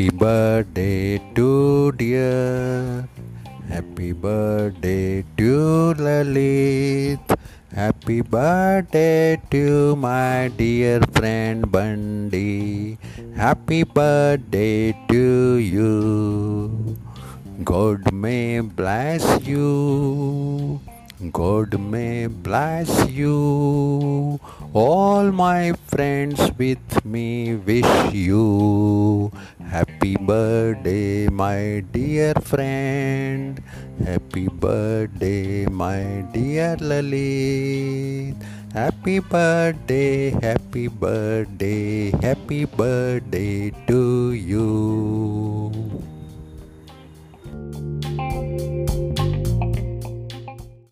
Happy birthday to dear. Happy birthday to Lalit. Happy birthday to my dear friend Bandi. Happy birthday to you. God may bless you. God may bless you. All my friends with me wish you happy birthday, my dear friend. Happy birthday, my dear Lalit. Happy birthday, happy birthday, happy birthday to you.